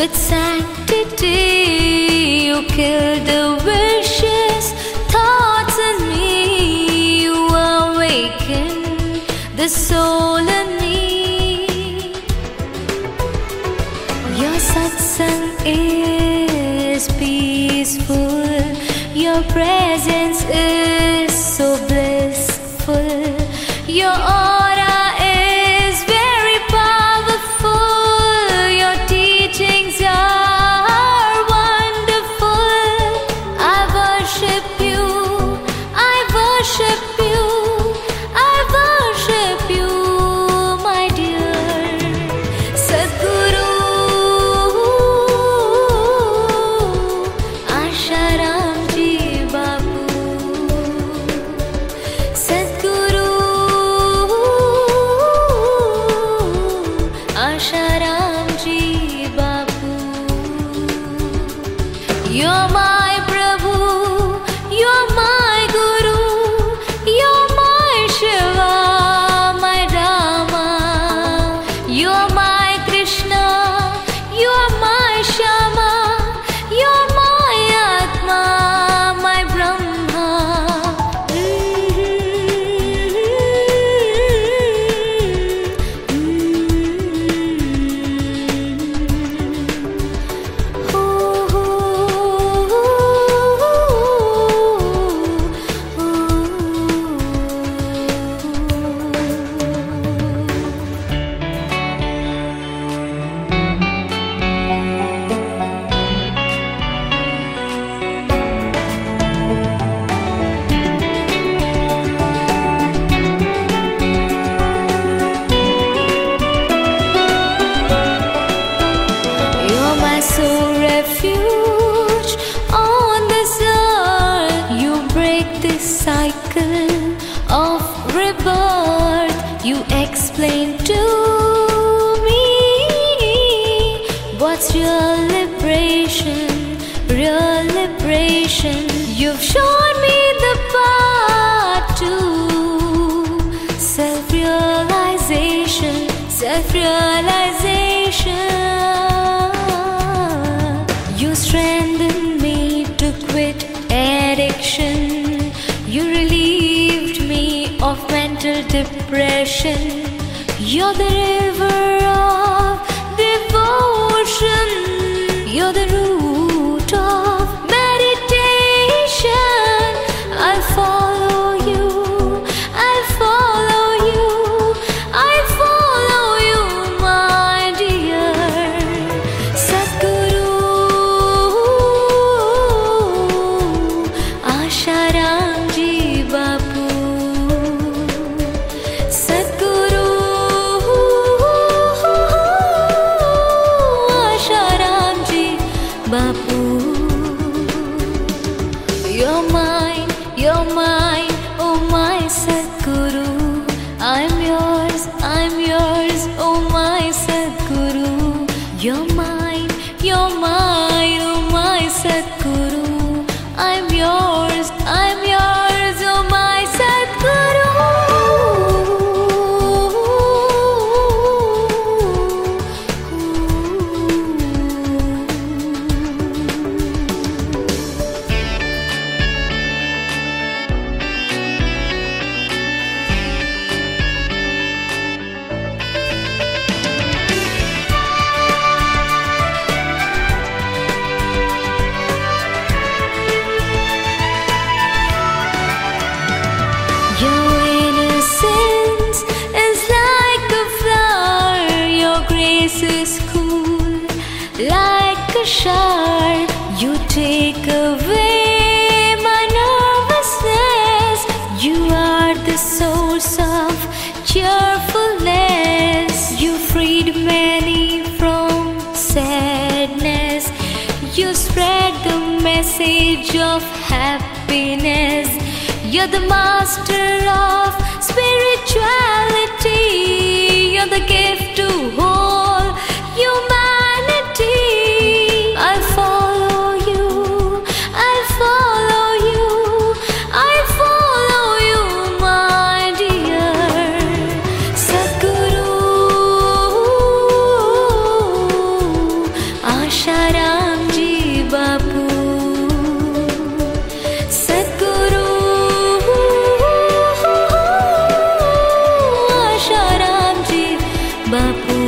with sanctity. You kill the wishes, thoughts in me. You awaken the soul in me. Your satsang is peaceful. Your presence is so blissful. Your you explain to me what's your liberation real liberation. You've shown ocean, you're the river. souls of cheerfulness. You freed many from sadness. You spread the message of happiness. You're the master of spirituality. You're the gift to hope. Bapak.